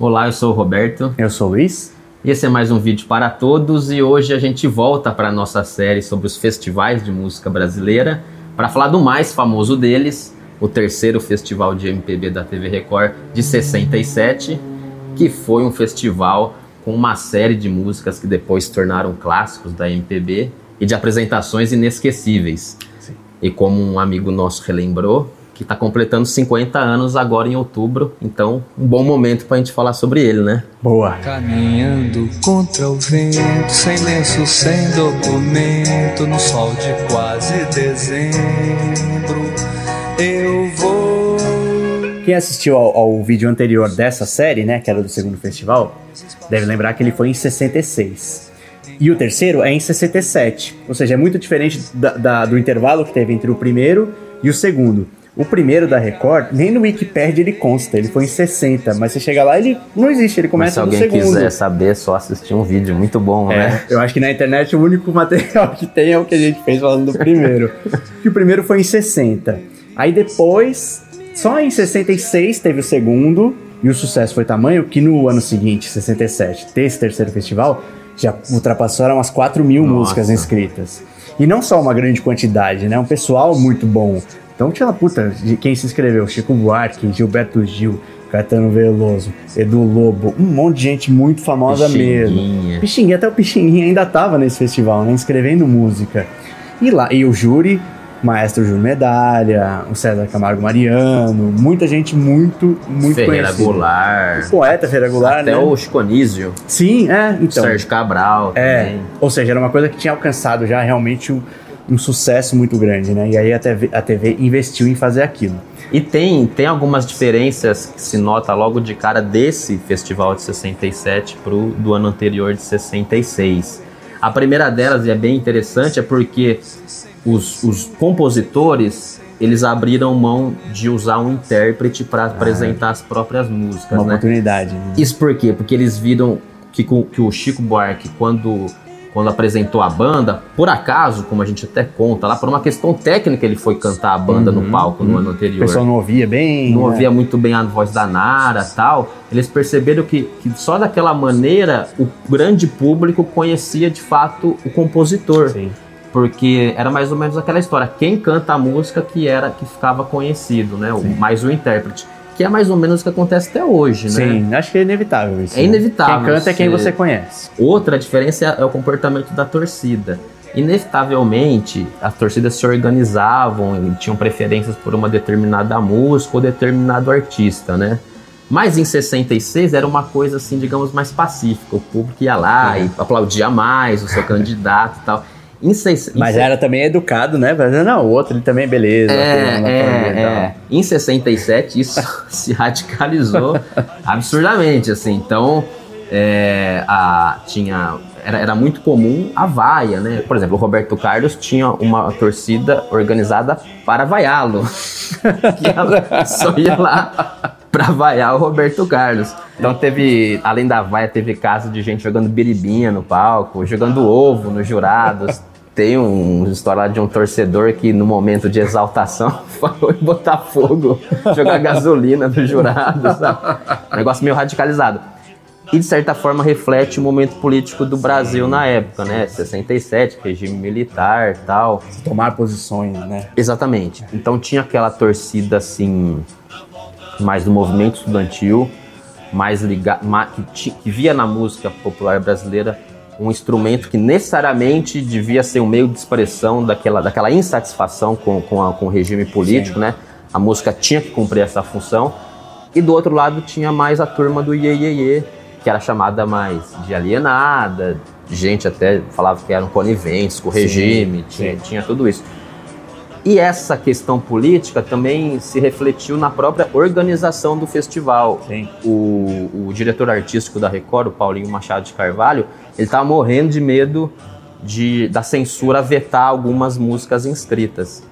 Olá, eu sou o Roberto. Eu sou o Luiz. Esse é mais um vídeo para todos e hoje a gente volta para a nossa série sobre os festivais de música brasileira para falar do mais famoso deles, o terceiro festival de MPB da TV Record de 67, que foi um festival com uma série de músicas que depois se tornaram clássicos da MPB e de apresentações inesquecíveis. Sim. E como um amigo nosso relembrou, que está completando 50 anos agora em outubro, então um bom momento para a gente falar sobre ele, né? Boa. Caminhando contra o vento, sem lenço, sem documento, no sol de quase dezembro, eu vou. Quem assistiu ao, ao vídeo anterior dessa série, né, que era do segundo festival, deve lembrar que ele foi em 66. E o terceiro é em 67. Ou seja, é muito diferente da, da, do intervalo que teve entre o primeiro e o segundo. O primeiro da Record, nem no Wikipedia ele consta, ele foi em 60, mas você chega lá, ele não existe, ele começa no segundo. Se alguém quiser saber, é só assistir um vídeo muito bom, é, né? Eu acho que na internet o único material que tem é o que a gente fez falando do primeiro. que o primeiro foi em 60. Aí depois, só em 66 teve o segundo, e o sucesso foi tamanho que no ano seguinte, 67, ter esse terceiro festival, já ultrapassaram as 4 mil Nossa. músicas inscritas. E não só uma grande quantidade, né? Um pessoal muito bom. Então tinha, puta, quem se inscreveu? Chico Buarque, Gilberto Gil, Caetano Veloso, Edu Lobo, um monte de gente muito famosa Pixinguinha. mesmo. Pixinguinha, até o Pixinguinha ainda tava nesse festival, né? Escrevendo música. E lá, e o júri, Maestro Júlio Medalha, o César Camargo Mariano, muita gente muito, muito Ferreira conhecida. Goulart. O poeta Ferreira Goulart, Até né? o Chiconísio. Sim, é, então. Sérgio Cabral é, também. Ou seja, era uma coisa que tinha alcançado já realmente um, um sucesso muito grande, né? E aí a TV, a TV investiu em fazer aquilo. E tem, tem algumas diferenças que se nota logo de cara desse festival de 67 pro do ano anterior de 66. A primeira delas, e é bem interessante, é porque os, os compositores eles abriram mão de usar um intérprete para apresentar as próprias músicas. Uma né? oportunidade. né? Isso por quê? Porque eles viram que, que o Chico Buarque, quando, quando apresentou a banda, por acaso, como a gente até conta lá, por uma questão técnica, ele foi cantar a banda no palco no ano O anterior pessoal não ouvia bem. não né? ouvia muito bem a voz da Nara tal, eles perceberam que, que só daquela maneira o grande público conhecia de fato o compositor. Sim. Porque era mais ou menos aquela história, quem canta a música que era que ficava conhecido, né? O, mais o intérprete. Que é mais ou menos o que acontece até hoje, né? Sim, acho que é inevitável isso. É inevitável, Quem canta é quem você- você conhece. Outra diferença é o comportamento da torcida. Inevitavelmente, as torcidas se organizavam e tinham preferências por uma determinada música ou determinado artista, né? Mas em 66 era uma coisa assim, digamos, mais pacífica. O público ia lá É. e aplaudia mais o seu candidato e tal. Mas era também educado, né? Não, o outro ele também, beleza. é, e é, é. Em 67 isso se radicalizou absurdamente, assim. Então, é, a, tinha, era, era muito comum a vaia, né? Por exemplo, o Roberto Carlos tinha uma torcida organizada para vaiá-lo. que ela só ia lá para vaiar o Roberto Carlos. Então teve, além da vaia, teve caso de gente jogando biribinha no palco, jogando ovo nos jurados. Tem um história lá de um torcedor que no momento de exaltação falou em botar fogo, jogar gasolina nos jurados, sabe? Um negócio meio radicalizado. E de certa forma reflete o momento político do Brasil na época, né? 67, regime militar tal. Tomar posições, né? Exatamente. Então tinha aquela torcida assim, mais do movimento estudantil, mais ligada, que, que via na música popular brasileira um instrumento que necessariamente devia ser um meio de expressão daquela, daquela insatisfação com, com, a- com o regime político, né? A música tinha que cumprir essa função. E do outro lado tinha mais a turma do Iê Iê Iê, que era chamada mais de alienada, gente até falava que eram coniventes com o Sim, regime, tinha, sim. tinha tudo isso. E essa questão política também se refletiu na própria organização do festival. O, o diretor artístico da Record, o Paulinho Machado de Carvalho, ele estava morrendo de medo de, da censura vetar algumas músicas inscritas.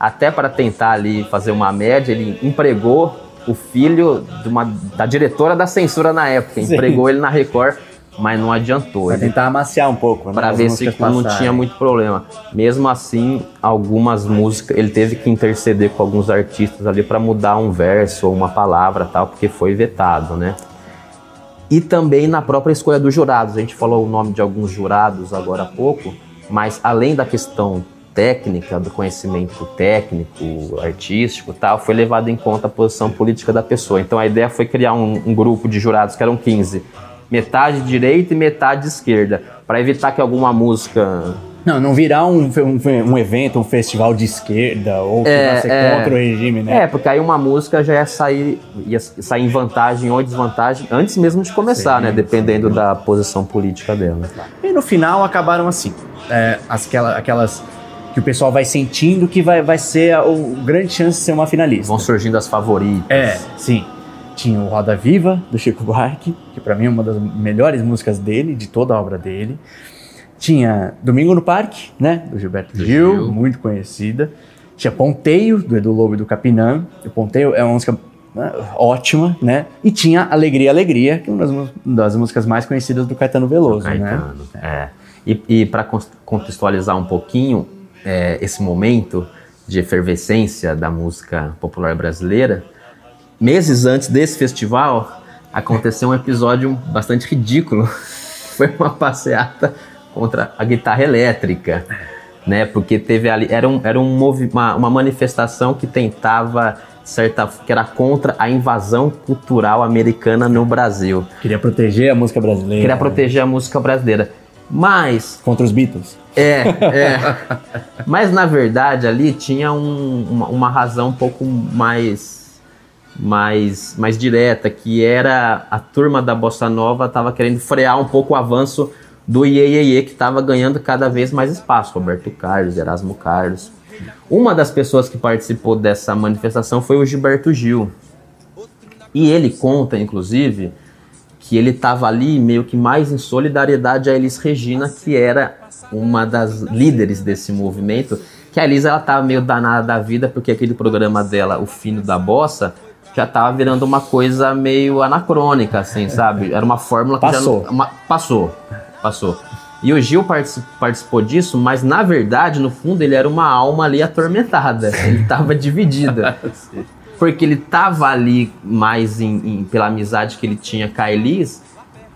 Até para tentar ali fazer uma média, ele empregou o filho uma, da diretora da censura na época, Sim. empregou ele na Record, mas não adiantou. Pra tentar amaciar um pouco, né? para as ver se não tinha muito problema. Mesmo assim, algumas músicas, ele teve que interceder com alguns artistas ali para mudar um verso ou uma palavra tal, porque foi vetado, né? e também na própria escolha dos jurados. A gente falou o nome de alguns jurados agora há pouco, mas além da questão técnica, do conhecimento técnico, artístico tal, foi levado em conta a posição política da pessoa. Então a ideia foi criar um, um grupo de jurados que eram 15, metade direita e metade esquerda, para evitar que alguma música Não, não virar um, um, um evento, um festival de esquerda ou que É, vai ser é. contra o regime, né? É, porque aí uma música já ia sair, ia sair em vantagem ou desvantagem antes mesmo de começar, Sim, né? Dependendo da posição política dela. E no final acabaram assim. É, as- aquela- aquelas que o pessoal vai sentindo que vai, vai ser a o, grande chance de ser uma finalista. Vão surgindo as favoritas. É, sim. Tinha o Roda Viva, do Chico Buarque, que pra mim é uma das melhores músicas dele, de toda a obra dele. Tinha Domingo no Parque, né, do Gilberto Do Gil, Gil. muito conhecida. Tinha Ponteio, do Edu Lobo e do Capinã. O Ponteio é uma música né, ótima, né? E tinha Alegria, Alegria, que é uma das, das músicas mais conhecidas do Caetano Veloso, né? Caetano. É. E, e para contextualizar um pouquinho é, esse momento de efervescência da música popular brasileira, meses antes desse festival aconteceu um episódio bastante ridículo. Foi uma passeata contra a guitarra elétrica, né? Porque teve ali era, um, era um movi- uma, uma manifestação que tentava certa que era contra a invasão cultural americana no Brasil. Queria proteger a música brasileira. Queria proteger a música brasileira. Mas, Contra os Beatles. é, é. Mas na verdade ali tinha um- uma, uma razão um pouco mais, mais, mais direta, que era a turma da Bossa Nova estava querendo frear um pouco o avanço do Iê, que estava ganhando cada vez mais espaço. Roberto Carlos, Erasmo Carlos. Uma das pessoas que participou dessa manifestação foi o Gilberto Gil. E ele conta, inclusive, que ele estava ali meio que mais em solidariedade a Elis Regina, que era uma das líderes desse movimento. Que a Elis ela tava meio danada da vida, porque aquele programa dela, O Fino da Bossa, já tava virando uma coisa meio anacrônica, assim, sabe? Era uma fórmula que Passou. já não, uma- passou, passou. E o Gil partici- participou disso, mas na verdade, no fundo, ele era uma alma ali atormentada. Ele tava dividido. Porque ele tava ali mais em, em- pela amizade que ele tinha com a Elis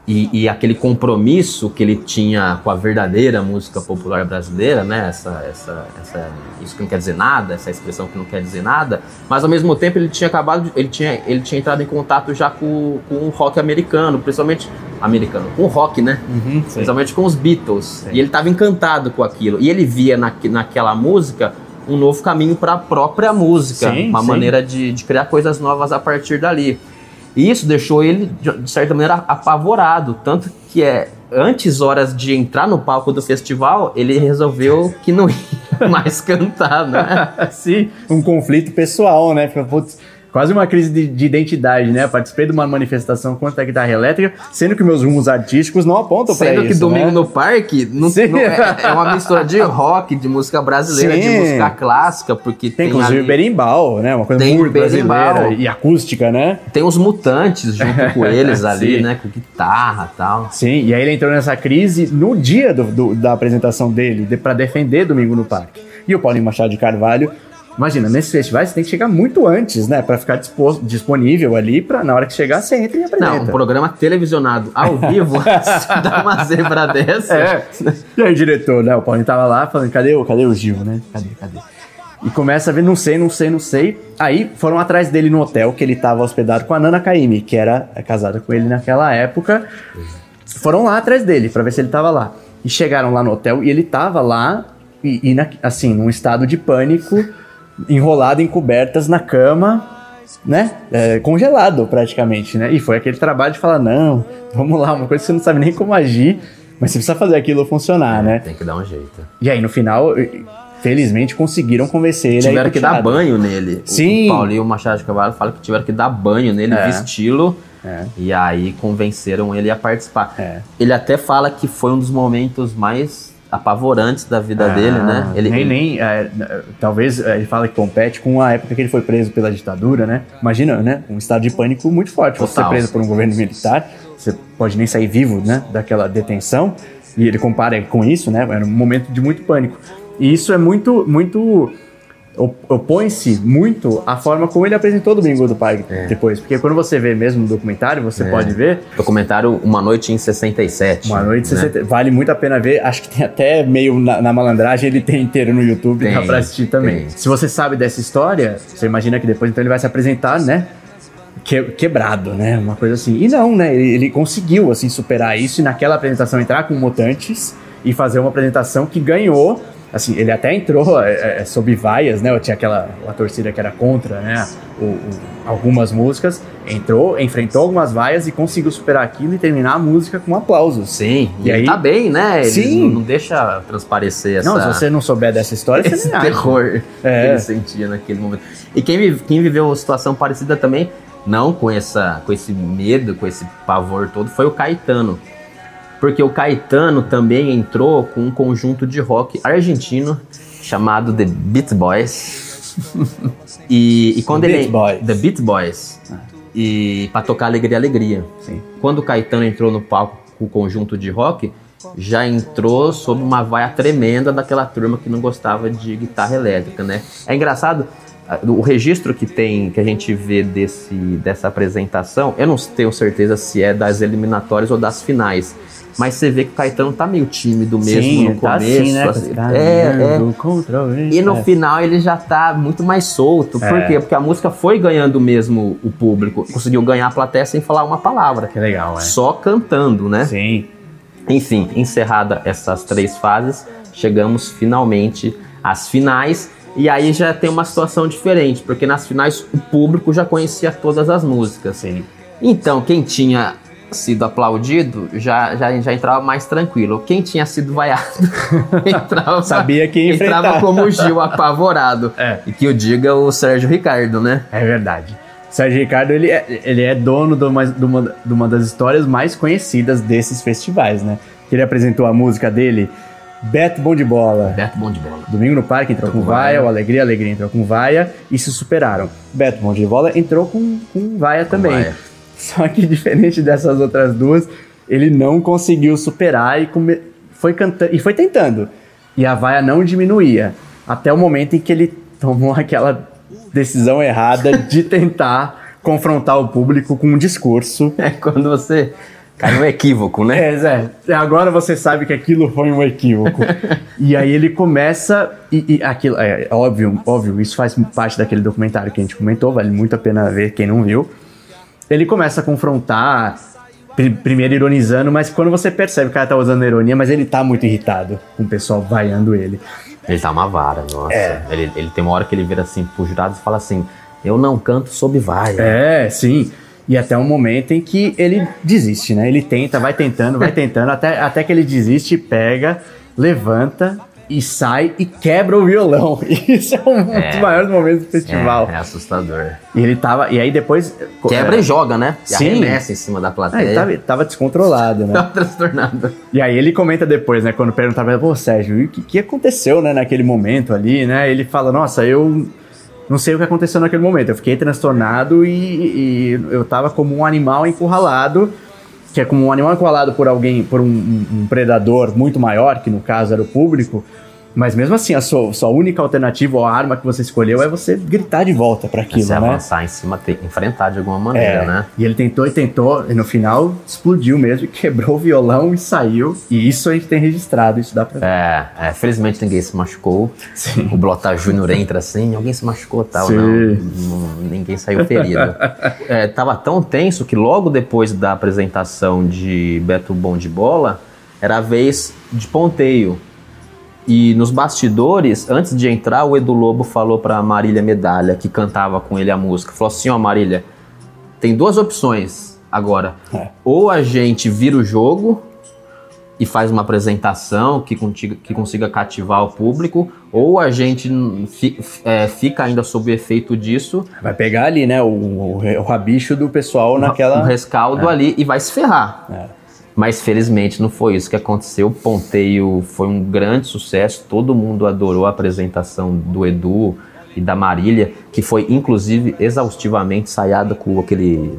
e, e aquele compromisso que ele tinha com a verdadeira música popular brasileira, né? Essa, essa, essa, isso que não quer dizer nada, essa expressão que não quer dizer nada, mas ao mesmo tempo ele tinha acabado, de- ele tinha, ele tinha entrado em contato já com, com o rock americano, principalmente americano, com o rock, né? Uhum, Principalmente com os Beatles. E ele estava encantado com aquilo. E ele via na, naquela música um novo caminho para a própria música. Sim, uma sim. maneira de, de criar coisas novas a partir dali. E isso deixou ele, de certa maneira, apavorado. Tanto que é. Antes horas de entrar no palco do festival, ele resolveu que não ia mais cantar, né? Sim, um conflito pessoal, né? Putz, quase uma crise de, de identidade, né? Participei de uma manifestação contra a guitarra elétrica, sendo que meus rumos artísticos não apontam Sendo isso, que domingo né? no parque não, não é, é uma mistura de rock, de música brasileira, de Sim. música clássica, porque Tem, tem, inclusive ali- berimbau, né? Uma coisa Tem muito berimbau. brasileira e acústica, né? Tem os mutantes junto com eles ali, né? Com guitarra e tal. Sim, e aí ele entrou nessa crise no dia do- do- da apresentação dele, de, para defender Domingo no Parque. E o Paulinho Machado de Carvalho, imagina, nesses festivais você tem que chegar muito antes, né? Pra ficar disposto, disponível ali, pra na hora que chegar você entra e apresenta. Não, um programa televisionado ao vivo, se dá uma zebra dessa. É. E aí diretor, né? O Paulinho tava lá falando, cadê o, cadê o Gil, né? Cadê, cadê? E começa a ver, não sei, não sei, não sei. Aí foram atrás dele no hotel, que ele tava hospedado com a Nana Caymmi, que era casada com ele naquela época. Foram lá atrás dele, pra ver se ele tava lá. E chegaram lá no hotel, e ele tava lá, e, e na- assim, num estado de pânico, enrolado em cobertas na cama, né? É, congelado praticamente, né? E foi aquele trabalho de falar: não, vamos lá, uma coisa que você não sabe nem como agir, mas você precisa fazer aquilo funcionar, né? Tem que dar um jeito. E aí, no final, felizmente conseguiram convencer ele. Tiveram que dar banho nele. Sim. O Paulinho Machado de Carvalho fala que tiveram que dar banho nele, É. vesti-lo. É. E aí convenceram ele a participar. É. Ele até fala que foi um dos momentos mais apavorantes da vida dele, né? Ah, Ele, nem, nem é, talvez é, ele fala que compete com a época que ele foi preso pela ditadura, né? Imagina, né? Um estado de pânico muito forte. Você ser Total. preso por um governo militar, você pode nem sair vivo, né? Daquela detenção. E ele compara com isso, né? Era um momento de muito pânico. E isso é muito, muito opõe-se muito à forma como ele apresentou o Domingo do Parque É. depois. Porque quando você vê mesmo no documentário, você É. pode ver Documentário Uma Noite em 67. Uma Noite né? 60. Vale muito a pena ver. Acho que tem até meio na, na malandragem, ele tem inteiro no YouTube, Tem, dá pra assistir também. tem. Se você sabe dessa história, você imagina que depois então ele vai se apresentar, né? Que- quebrado, né? Uma coisa assim. E não, né? Ele, ele conseguiu, assim, superar isso e naquela apresentação entrar com Mutantes e fazer uma apresentação que ganhou. Assim, ele até entrou é, é, sob vaias, né? Tinha aquela a torcida que era contra, né? o- o- algumas músicas. Entrou, enfrentou algumas vaias e conseguiu superar aquilo e terminar a música com aplausos. Sim, e, E ele aí- tá bem, né? Ele Sim. não, não deixa transparecer essa, Não, se você não souber dessa história, esse você terror É. que ele sentia naquele momento. E quem, quem viveu uma situação parecida também, não com, essa, com esse medo, com esse pavor todo, foi o Caetano. Porque o Caetano também entrou com um conjunto de rock argentino chamado The Beat Boys. e, e quando The ele. Beat Boys. The Beat Boys. E pra tocar Alegria, Alegria. Sim. Quando o Caetano entrou no palco com o conjunto de rock, já entrou sob uma vaia tremenda daquela turma que não gostava de guitarra elétrica, né? É engraçado, o registro que tem, que a gente vê desse, dessa apresentação, eu não tenho certeza se é das eliminatórias ou das finais, mas você vê que o Caetano tá meio tímido mesmo Sim, no tá começo. assim, né? com assim, esse cara, é, é. né. E no É. final ele já tá muito mais solto. Por É. quê? Porque a música foi ganhando mesmo o público. Conseguiu ganhar a plateia sem falar uma palavra. Que legal, é. Só cantando, né? Sim. Enfim, encerrada essas três fases, chegamos finalmente às finais. E aí já tem uma situação diferente, porque nas finais o público já conhecia todas as músicas. Sim. Então, quem tinha sido aplaudido já, já, já entrava mais tranquilo. Quem tinha sido vaiado entrava, Sabia quem entrava enfrentar. como o Gil apavorado. É. E que o diga o Sérgio Ricardo, né? É verdade. Sérgio Ricardo, ele é, ele é dono de uma, de, uma, de uma das histórias mais conhecidas desses festivais, né? Que ele apresentou a música dele, Beto Bom de Bola. Beto Bom de Bola. Domingo no Parque entrou com com Vaia, Vaia. o Alegria, Alegria entrou com Vaia e se superaram. Beto Bom de Bola entrou com, com Vaia também. Vaia. Só que diferente dessas outras duas, ele não conseguiu superar e, come- foi cantando, e foi tentando. E a Vaia não diminuía. Até o momento em que ele tomou aquela decisão errada de tentar confrontar o público com um discurso. É quando você cai no equívoco, né? É, Zé, agora você sabe que aquilo foi um equívoco. e aí ele começa. E, e aquilo, é óbvio, óbvio, isso faz parte daquele documentário que a gente comentou, vale muito a pena ver quem não viu. Ele começa a confrontar, pri- primeiro ironizando, mas quando você percebe que o cara tá usando ironia, mas ele tá muito irritado com o pessoal vaiando ele. Ele tá uma vara, nossa. É. Ele, ele tem uma hora que ele vira assim pro jurado e fala assim: Eu não canto sob vaia. É, sim. E até um momento em que ele desiste, né? Ele tenta, vai tentando, vai tentando, até, até que ele desiste, pega, levanta e sai e quebra o violão. Isso é um É. dos maiores momentos do festival. É, é assustador. E ele tava. E aí depois. Quebra é, e joga, né? E Sim. arremessa em cima da Ah, plateia. ele tava, tava descontrolado, né? Tava transtornado. E aí ele comenta depois, né? Quando ele, pô, Sérgio, o que, que aconteceu, né, naquele momento ali, né? Ele fala, nossa, eu não sei o que aconteceu naquele momento. Eu fiquei transtornado e, e eu tava como um animal encurralado, que é como um animal encurralado por alguém, por um- um predador muito maior, que no caso era o público. Mas mesmo assim, a sua, sua única alternativa ou arma que você escolheu é você gritar de volta para aquilo, Se né? avançar em cima, ter enfrentar de alguma maneira, É, né? E ele tentou e tentou, e no final explodiu mesmo, quebrou o violão e saiu. E isso a gente tem registrado, isso dá pra ver. É, é, felizmente ninguém se machucou. Sim. O Blota Júnior entra assim, alguém se machucou tal, Sim. não, não- Ninguém saiu ferido. É, tava tão tenso que logo depois da apresentação de Beto Bom de Bola, era a vez de ponteio. E nos bastidores, antes de entrar, o Edu Lobo falou pra Marília Medalha, que cantava com ele a música, falou assim, ó Marília, tem duas opções agora. É. Ou a gente vira o jogo e faz uma apresentação que, contiga- que consiga cativar o público, ou a gente fi- é, fica ainda sob o efeito disso, Vai pegar ali, né, o, o, o rabicho do pessoal naquela... um rescaldo ali e vai se ferrar. É. Mas felizmente não foi isso que aconteceu. O ponteio foi um grande sucesso. Todo mundo adorou a apresentação do Edu e da Marília, que foi inclusive exaustivamente ensaiada com aquele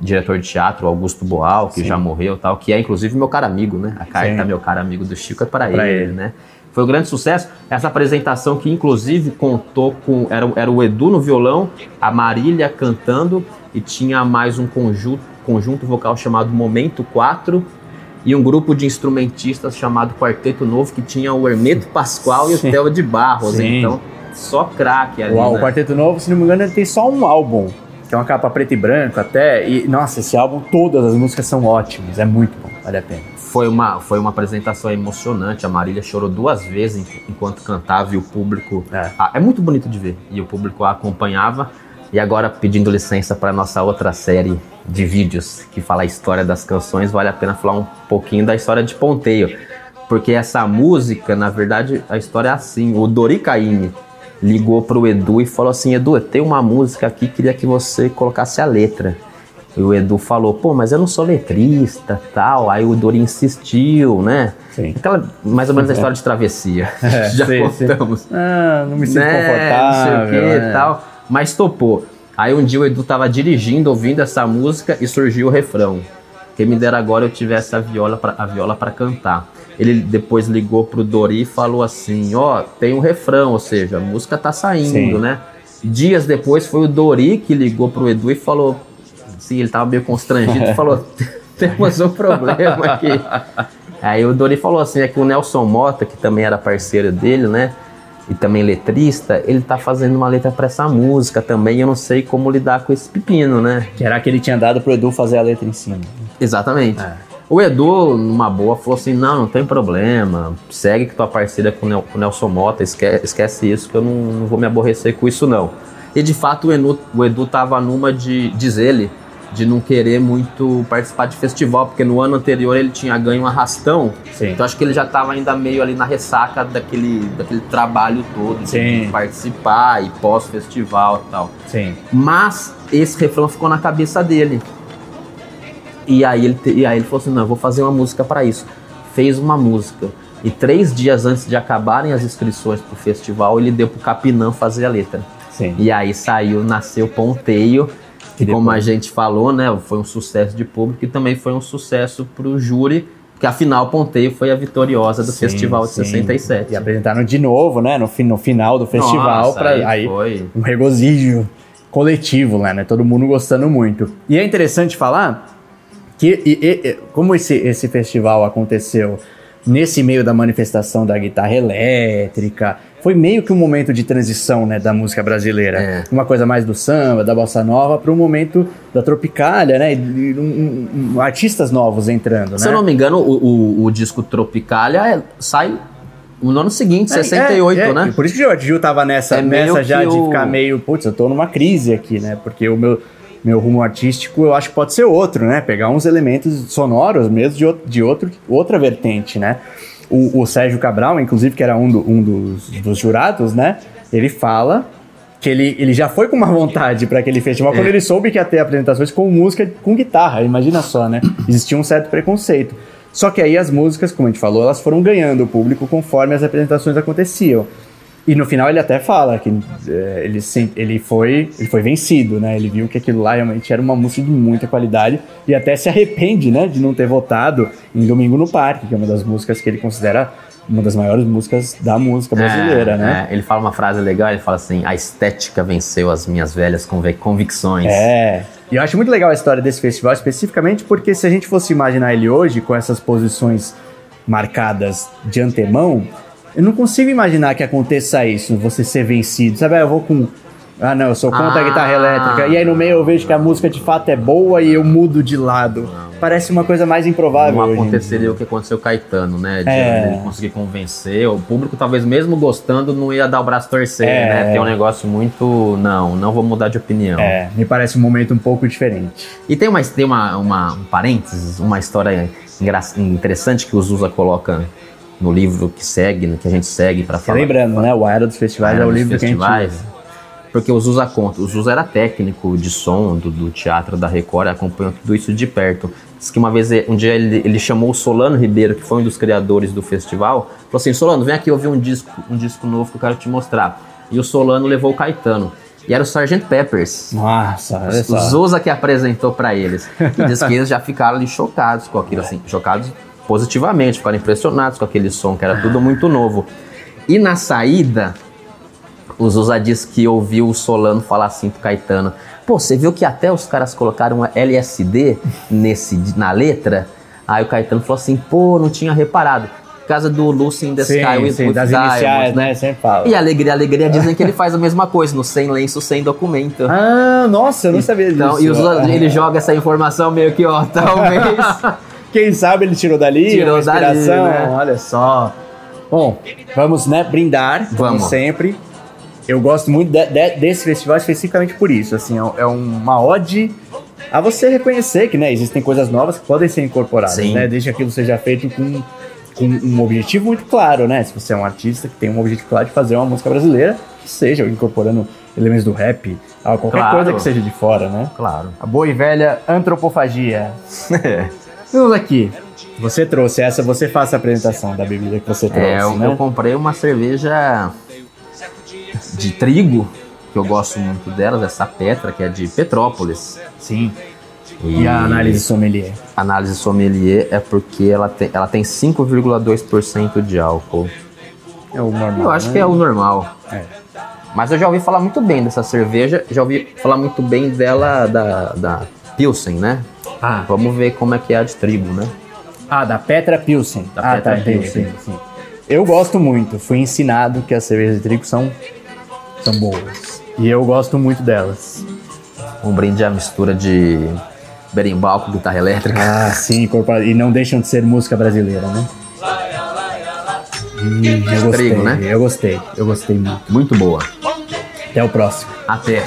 diretor de teatro, Augusto Boal, que Sim. já morreu e tal, que é inclusive meu caro amigo, né? A carta Sim. meu caro amigo do Chico é para ele, ele. né? Foi um grande sucesso. Essa apresentação que inclusive contou com. Era, era o Edu no violão, a Marília cantando e tinha mais um conjunto, conjunto vocal chamado Momento 4 e um grupo de instrumentistas chamado Quarteto Novo que tinha o Hermeto Pascoal e o. Theo de Barros. Sim. Então, só craque ali. O, o né? Quarteto Novo, se não me engano, ele tem só um álbum, que é uma capa preto e branco até. E, nossa, esse álbum, todas as músicas são ótimas, é muito bom, vale a pena. Foi uma, foi uma apresentação emocionante. A Marília chorou duas vezes en- enquanto cantava e o público. É. É muito bonito de ver. E o público a acompanhava. E agora, pedindo licença para nossa outra série de vídeos que fala a história das canções, vale a pena falar um pouquinho da história de Ponteio. Porque essa música, na verdade, a história é assim. O Dori Caymmi ligou pro Edu e falou assim: Edu, eu tenho uma música aqui, queria que você colocasse a letra. E o Edu falou, pô, mas eu não sou letrista, tal. Aí o Dori insistiu, né? Sim. Aquela, mais ou menos a história de travessia. É, Já sim, sim. contamos. Ah, não me sinto Né, confortável. Não sei o que né? e tal. Mas topou. Aí um dia o Edu tava dirigindo, ouvindo essa música e surgiu o refrão. Quem me dera agora eu tivesse a viola pra, a viola para cantar. Ele depois ligou pro Dori e falou assim: Ó, tem um refrão, ou seja, a música tá saindo, Sim. né? Dias depois foi o Dori que ligou pro Edu e falou: Sim, ele tava meio constrangido e falou: Temos um problema aqui. Aí o Dori falou assim: é que o Nelson Mota, que também era parceiro dele, né? E também letrista, ele tá fazendo uma letra pra essa música também. Eu não sei como lidar com esse pepino, né? Que era que ele tinha dado pro Edu fazer a letra em cima. Exatamente. É. O Edu, numa boa, falou assim: não, não tem problema. Segue que tua parceira com o Nel- com o Nelson Mota, esquece, esquece isso, que eu não, não vou me aborrecer com isso, não. E de fato o Edu, o Edu tava numa de, diz ele, de não querer muito participar de festival, porque no ano anterior ele tinha ganho um arrastão. Sim. Então acho que ele já tava ainda meio ali na ressaca daquele, daquele trabalho todo de Sim. participar e pós-festival e tal. Sim. Mas esse refrão ficou na cabeça dele. E aí ele, e aí ele falou assim: não, eu vou fazer uma música para isso. Fez uma música. E três dias antes de acabarem as inscrições pro festival, ele deu pro Capinã fazer a letra. Sim. E aí saiu, nasceu Ponteio, E depois? como a gente falou, né, foi um sucesso de público e também foi um sucesso pro júri, porque afinal Ponteio foi a vitoriosa do Sim, festival de sim. 67. E apresentaram de novo, né? No, no final do festival, pra, aí aí um regozijo coletivo lá, né? Todo mundo gostando muito. E é interessante falar que, e- e- como esse, esse festival aconteceu nesse meio da manifestação da guitarra elétrica, foi meio que um momento de transição, né, da música brasileira. É. Uma coisa mais do samba, da bossa nova, para um momento da tropicália, né? E, um- um- artistas novos entrando, Se né? eu não me engano, o, o, o disco Tropicália é- sai no ano seguinte, É, 68, é, é. né? Por isso que o Gil tava nessa, É nessa já de ficar meio, putz, eu tô numa crise aqui, né? Porque o meu, meu rumo artístico eu acho que pode ser outro, né? Pegar uns elementos sonoros mesmo de, outro- de outro, outra vertente, né? O, o Sérgio Cabral, inclusive, que era um, do- um dos, dos jurados, né? Ele fala que ele, ele já foi com uma vontade para aquele festival quando É. ele soube que ia ter apresentações com música com guitarra. Imagina só, né? Existia um certo preconceito. Só que aí as músicas, como a gente falou, elas foram ganhando o público conforme as apresentações aconteciam. E no final ele até fala que é, ele, ele, foi, ele foi vencido, né? Ele viu que aquilo lá realmente era uma música de muita qualidade e até se arrepende, né? De não ter votado em Domingo no Parque, que é uma das músicas que ele considera uma das maiores músicas da música brasileira, É, né? é. Ele fala uma frase legal, ele fala assim, a estética venceu as minhas velhas convic- convicções. É. E eu acho muito legal a história desse festival, especificamente porque se a gente fosse imaginar ele hoje com essas posições marcadas de antemão, eu não consigo imaginar que aconteça isso, você ser vencido. Sabe, ah, eu vou com. Ah, não, eu sou contra a Ah. guitarra elétrica. E aí no meio eu vejo que a música de fato é boa e eu mudo de lado. Parece uma coisa mais improvável. Não aconteceria o que aconteceu com o Caetano, né? De É. ele conseguir convencer. O público, talvez mesmo gostando, não ia dar o braço a torcer, É. né? Tem um negócio muito. Não, não vou mudar de opinião. É, me parece um momento um pouco diferente. E tem, uma, tem uma, uma, um parênteses, uma história interessante que o Zusa coloca no livro que segue, que a gente segue para falar. Lembrando, né? O Era dos Festivais é o livro que a gente. Porque o Zusa conta, o Zusa era técnico de som do, do teatro da Record, acompanhou tudo isso de perto. Diz que uma vez, um dia ele, ele chamou o Solano Ribeiro, que foi um dos criadores do festival, falou assim, Solano, vem aqui ouvir um disco, um disco novo que eu quero te mostrar. E o Solano levou o Caetano. E era o Sgt. Peppers. Nossa, O. Zusa que apresentou pra eles. E diz que eles já ficaram ali chocados com aquilo, assim, chocados positivamente, ficaram impressionados com aquele som, que era tudo muito novo. E na saída, os ousadis que ouviu o Solano falar assim pro Caetano: pô, você viu que até os caras colocaram LSD nesse, na letra? Aí o Caetano falou assim: pô, não tinha reparado. Por causa do Lucy in the Sky Sim, with, sim, with das Diamonds, iniciais, né? Sempre fala. E Alegria, Alegria dizem que ele faz a mesma coisa, no Sem Lenço, Sem Documento. Ah, nossa, eu não sabia disso. Então, e os, ele joga essa informação meio que, ó, talvez. Quem sabe ele tirou dali, Tirou inspiração, dali, né? olha só. Bom, vamos, né, brindar, como Vamos. sempre. Eu gosto muito de- de- desse festival especificamente por isso, assim, é é uma ode a você reconhecer que, né, existem coisas novas que podem ser incorporadas, Sim. né, desde que aquilo seja feito com, com um objetivo muito claro, né, se você é um artista que tem um objetivo claro de fazer uma música brasileira, seja incorporando elementos do rap, qualquer Claro. coisa que seja de fora, né. Claro. A boa e velha antropofagia. Vamos aqui. Você trouxe essa, você faça a apresentação da bebida que você trouxe, É, eu, né? eu comprei uma cerveja de trigo, que eu gosto muito delas, essa Petra, que é de Petrópolis. Sim. E a análise sommelier? análise sommelier é porque ela tem, ela tem 5,2% de álcool. É o normal. Eu acho né? que é o normal. É. Mas eu já ouvi falar muito bem dessa cerveja, já ouvi falar muito bem dela, da, da Pilsen, né? Ah, Vamos ver como é que é a de trigo, né? ah, da Petra Pilsen. Da ah, Petra tá, Pilsen. sim. Eu gosto muito. Fui ensinado que as cervejas de trigo são, são boas. E eu gosto muito delas. Um brinde à mistura de berimbau com guitarra elétrica. Ah, sim, e não deixam de ser música brasileira, né? Hum, eu gostei, Trigo, né? eu gostei, eu gostei muito. Muito boa. Até o próximo. Até.